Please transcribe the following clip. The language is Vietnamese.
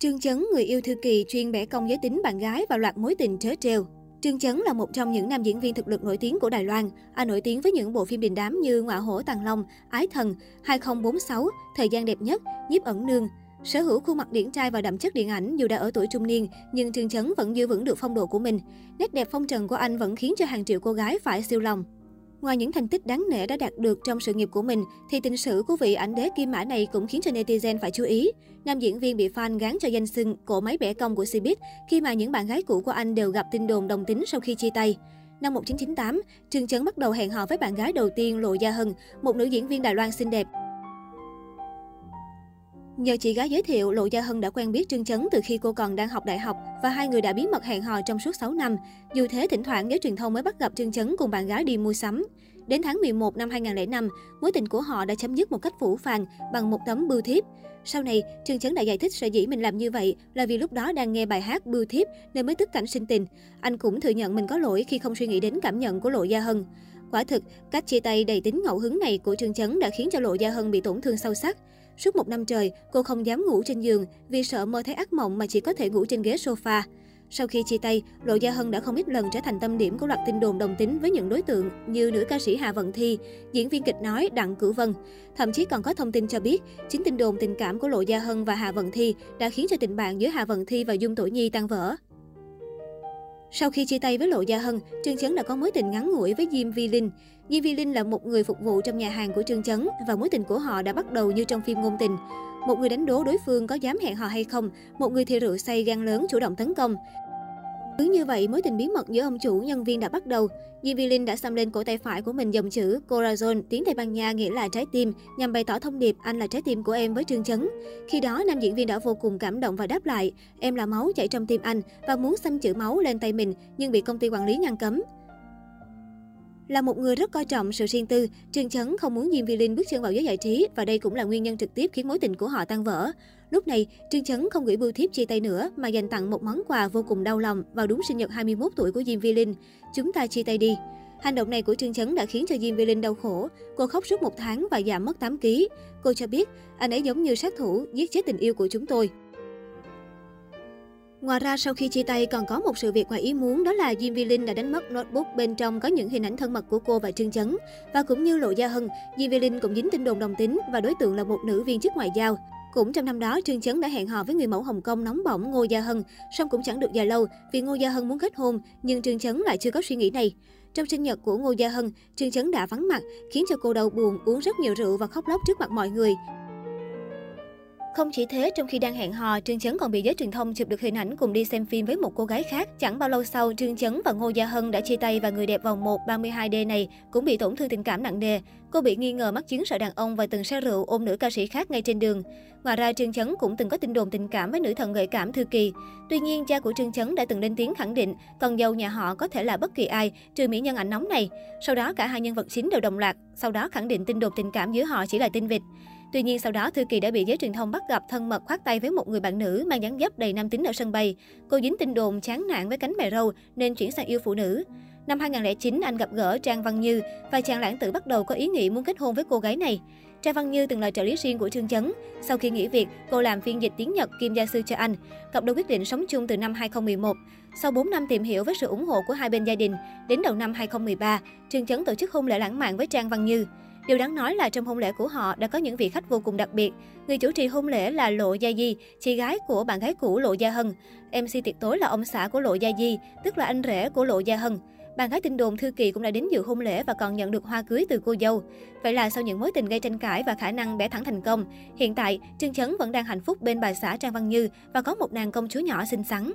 Trương Chấn, người yêu thư kỳ chuyên bẻ cong giới tính bạn gái và loạt mối tình trớ trêu. Trương Chấn là một trong những nam diễn viên thực lực nổi tiếng của Đài Loan. Anh nổi tiếng với những bộ phim đình đám như Ngọa hổ tàng long, Ái thần, 2046, Thời gian đẹp nhất, Nhiếp ẩn nương. Sở hữu khuôn mặt điển trai và đậm chất điện ảnh dù đã ở tuổi trung niên, nhưng Trương Chấn vẫn giữ vững được phong độ của mình. Nét đẹp phong trần của anh vẫn khiến cho hàng triệu cô gái phải siêu lòng. Ngoài những thành tích đáng nể đã đạt được trong sự nghiệp của mình, thì tình sử của vị ảnh đế kim mã này cũng khiến cho netizen phải chú ý. Nam diễn viên bị fan gán cho danh xưng cổ máy bẻ cong của Cbiz khi mà những bạn gái cũ của anh đều gặp tin đồn đồng tính sau khi chia tay. Năm 1998, Trương Chấn bắt đầu hẹn hò với bạn gái đầu tiên Lộ Gia Hân, một nữ diễn viên Đài Loan xinh đẹp. Nhờ chị gái giới thiệu, Lộ Gia Hân đã quen biết Trương Chấn từ khi cô còn đang học đại học và hai người đã bí mật hẹn hò trong suốt 6 năm. Dù thế, thỉnh thoảng giới truyền thông mới bắt gặp Trương Chấn cùng bạn gái đi mua sắm. Đến tháng 11 năm 2005, mối tình của họ đã chấm dứt một cách phủ phàng bằng một tấm bưu thiếp. Sau này, Trương Chấn đã giải thích sở dĩ mình làm như vậy là vì lúc đó đang nghe bài hát bưu thiếp nên mới tức cảnh sinh tình. Anh cũng thừa nhận mình có lỗi khi không suy nghĩ đến cảm nhận của Lộ Gia Hân. Quả thực, cách chia tay đầy tính ngẫu hứng này của Trương Chấn đã khiến cho Lộ Gia Hân bị tổn thương sâu sắc. Suốt một năm trời, cô không dám ngủ trên giường vì sợ mơ thấy ác mộng mà chỉ có thể ngủ trên ghế sofa. Sau khi chia tay, Lộ Gia Hân đã không ít lần trở thành tâm điểm của loạt tin đồn đồng tính với những đối tượng như nữ ca sĩ Hà Vận Thi, diễn viên kịch nói Đặng Cửu Vân. Thậm chí còn có thông tin cho biết, chính tin đồn tình cảm của Lộ Gia Hân và Hà Vận Thi đã khiến cho tình bạn giữa Hà Vận Thi và Dung Tổ Nhi tan vỡ. Sau khi chia tay với Lộ Gia Hân, Trương Chấn đã có mối tình ngắn ngủi với Diêm Vi Linh. Diêm Vi Linh là một người phục vụ trong nhà hàng của Trương Chấn và mối tình của họ đã bắt đầu như trong phim ngôn tình. Một người đánh đố đối phương có dám hẹn hò hay không, một người thì rượu say gan lớn chủ động tấn công. Cứ như vậy, mối tình bí mật giữa ông chủ nhân viên đã bắt đầu. Diêm Vi Linh đã xăm lên cổ tay phải của mình dòng chữ Corazon, tiếng Tây Ban Nha nghĩa là trái tim, nhằm bày tỏ thông điệp anh là trái tim của em với Trương Chấn. Khi đó, nam diễn viên đã vô cùng cảm động và đáp lại, em là máu chảy trong tim anh và muốn xăm chữ máu lên tay mình nhưng bị công ty quản lý ngăn cấm. Là một người rất coi trọng sự riêng tư, Trương Chấn không muốn Diêm Vi Linh bước chân vào giới giải trí và đây cũng là nguyên nhân trực tiếp khiến mối tình của họ tan vỡ. Lúc này, Trương Chấn không gửi bưu thiếp chia tay nữa mà dành tặng một món quà vô cùng đau lòng vào đúng sinh nhật 21 tuổi của Diêm Vi Linh. Chúng ta chia tay đi. Hành động này của Trương Chấn đã khiến cho Diêm Vi Linh đau khổ. Cô khóc suốt một tháng và giảm mất 8 kg. Cô cho biết, anh ấy giống như sát thủ, giết chết tình yêu của chúng tôi. Ngoài ra, sau khi chia tay còn có một sự việc ngoài ý muốn đó là Jim Vi Linh đã đánh mất notebook bên trong có những hình ảnh thân mật của cô và Trương Chấn. Và cũng như Lộ Gia Hân, Jim Vi Linh cũng dính tin đồn đồng tính và đối tượng là một nữ viên chức ngoại giao. Cũng trong năm đó, Trương Chấn đã hẹn hò với người mẫu Hồng Kông nóng bỏng Ngô Gia Hân, song cũng chẳng được dài lâu vì Ngô Gia Hân muốn kết hôn, nhưng Trương Chấn lại chưa có suy nghĩ này. Trong sinh nhật của Ngô Gia Hân, Trương Chấn đã vắng mặt, khiến cho cô đau buồn, uống rất nhiều rượu và khóc lóc trước mặt mọi người. Không chỉ thế, trong khi đang hẹn hò, Trương Chấn còn bị giới truyền thông chụp được hình ảnh cùng đi xem phim với một cô gái khác. Chẳng bao lâu sau, Trương Chấn và Ngô Gia Hân đã chia tay và người đẹp vòng 1 32D này cũng bị tổn thương tình cảm nặng nề. Cô bị nghi ngờ mắc chứng sợ đàn ông và từng say rượu ôm nữ ca sĩ khác ngay trên đường. Ngoài ra, Trương Chấn cũng từng có tin đồn tình cảm với nữ thần gợi cảm Thư Kỳ. Tuy nhiên, cha của Trương Chấn đã từng lên tiếng khẳng định con dâu nhà họ có thể là bất kỳ ai, trừ mỹ nhân ảnh nóng này. Sau đó, cả hai nhân vật chính đều đồng loạt, sau đó khẳng định tin đồn tình cảm giữa họ chỉ là tin vịt. Tuy nhiên sau đó Thư Kỳ đã bị giới truyền thông bắt gặp thân mật khoát tay với một người bạn nữ mang dáng dấp đầy nam tính ở sân bay. Cô dính tin đồn chán nản với cánh mè râu nên chuyển sang yêu phụ nữ. Năm 2009, anh gặp gỡ Trang Văn Như và chàng lãng tử bắt đầu có ý nghĩ muốn kết hôn với cô gái này. Trang Văn Như từng là trợ lý riêng của Trương Chấn. Sau khi nghỉ việc, cô làm phiên dịch tiếng Nhật kim gia sư cho anh. Cặp đôi quyết định sống chung từ năm 2011. Sau 4 năm tìm hiểu với sự ủng hộ của hai bên gia đình, đến đầu năm 2013, Trương Chấn tổ chức hôn lễ lãng mạn với Trang Văn Như. Điều đáng nói là trong hôn lễ của họ đã có những vị khách vô cùng đặc biệt. Người chủ trì hôn lễ là Lộ Gia Di, chị gái của bạn gái cũ Lộ Gia Hân. MC tiệc tối là ông xã của Lộ Gia Di, tức là anh rể của Lộ Gia Hân. Bạn gái tin đồn Thư Kỳ cũng đã đến dự hôn lễ và còn nhận được hoa cưới từ cô dâu. Vậy là sau những mối tình gây tranh cãi và khả năng bẻ thẳng thành công, hiện tại Trương Chấn vẫn đang hạnh phúc bên bà xã Trang Văn Như và có một nàng công chúa nhỏ xinh xắn.